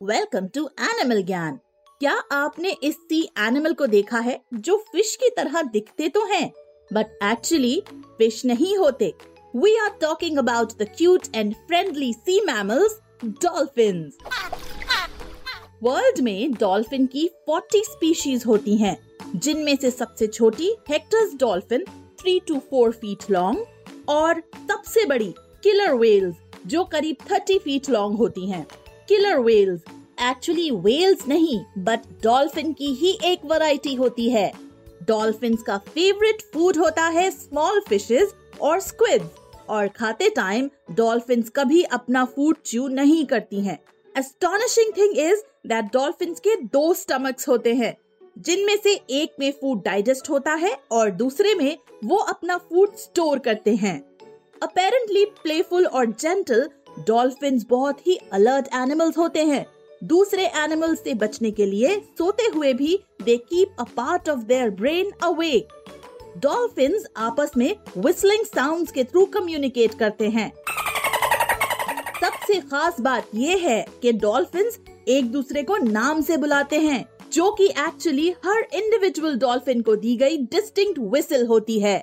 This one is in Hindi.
वेलकम टू एनिमल ज्ञान क्या आपने इस सी एनिमल को देखा है जो फ़िश की तरह दिखते तो हैं? बट एक्चुअली फ़िश नहीं होते. We are talking about the cute and friendly sea mammals dolphin world में डॉल्फिन की 40 स्पीशीज होती हैं, जिनमें से सबसे छोटी Hector's dolphin 3 to 4 feet long और सबसे बड़ी किलर वेल्स जो करीब 30 फीट लॉन्ग होती हैं। किलर वेल्स एक्चुअली वेल्स नहीं बट डॉल्फिन की ही एक वैरायटी होती है. डॉल्फिन का फेवरेट फ़ूड होता है स्मॉल फिशेस और स्क्विड और खाते टाइम डॉल्फिन कभी अपना फ़ूड च्यू नहीं करती हैं। Astonishing thing is that dolphin के दो स्टमक्स होते हैं. जिनमें से एक में फ़ूड डाइजेस्ट होता है और दूसरे में वो अपना फ़ूड स्टोर करते हैं. अपेरेंटली प्लेफुल और जेंटल डॉल्फिन बहुत ही अलर्ट एनिमल्स होते हैं। दूसरे एनिमल्स से बचने के लिए सोते हुए भी they keep a part of their brain away dolphin आपस में विस्लिंग साउंड्स के थ्रू कम्युनिकेट करते हैं। सबसे खास बात ये है कि डॉल्फिन एक दूसरे को नाम से बुलाते हैं, जो कि एक्चुअली हर इंडिविजुअल डॉल्फिन को दी गई डिस्टिंक्ट विसल होती है।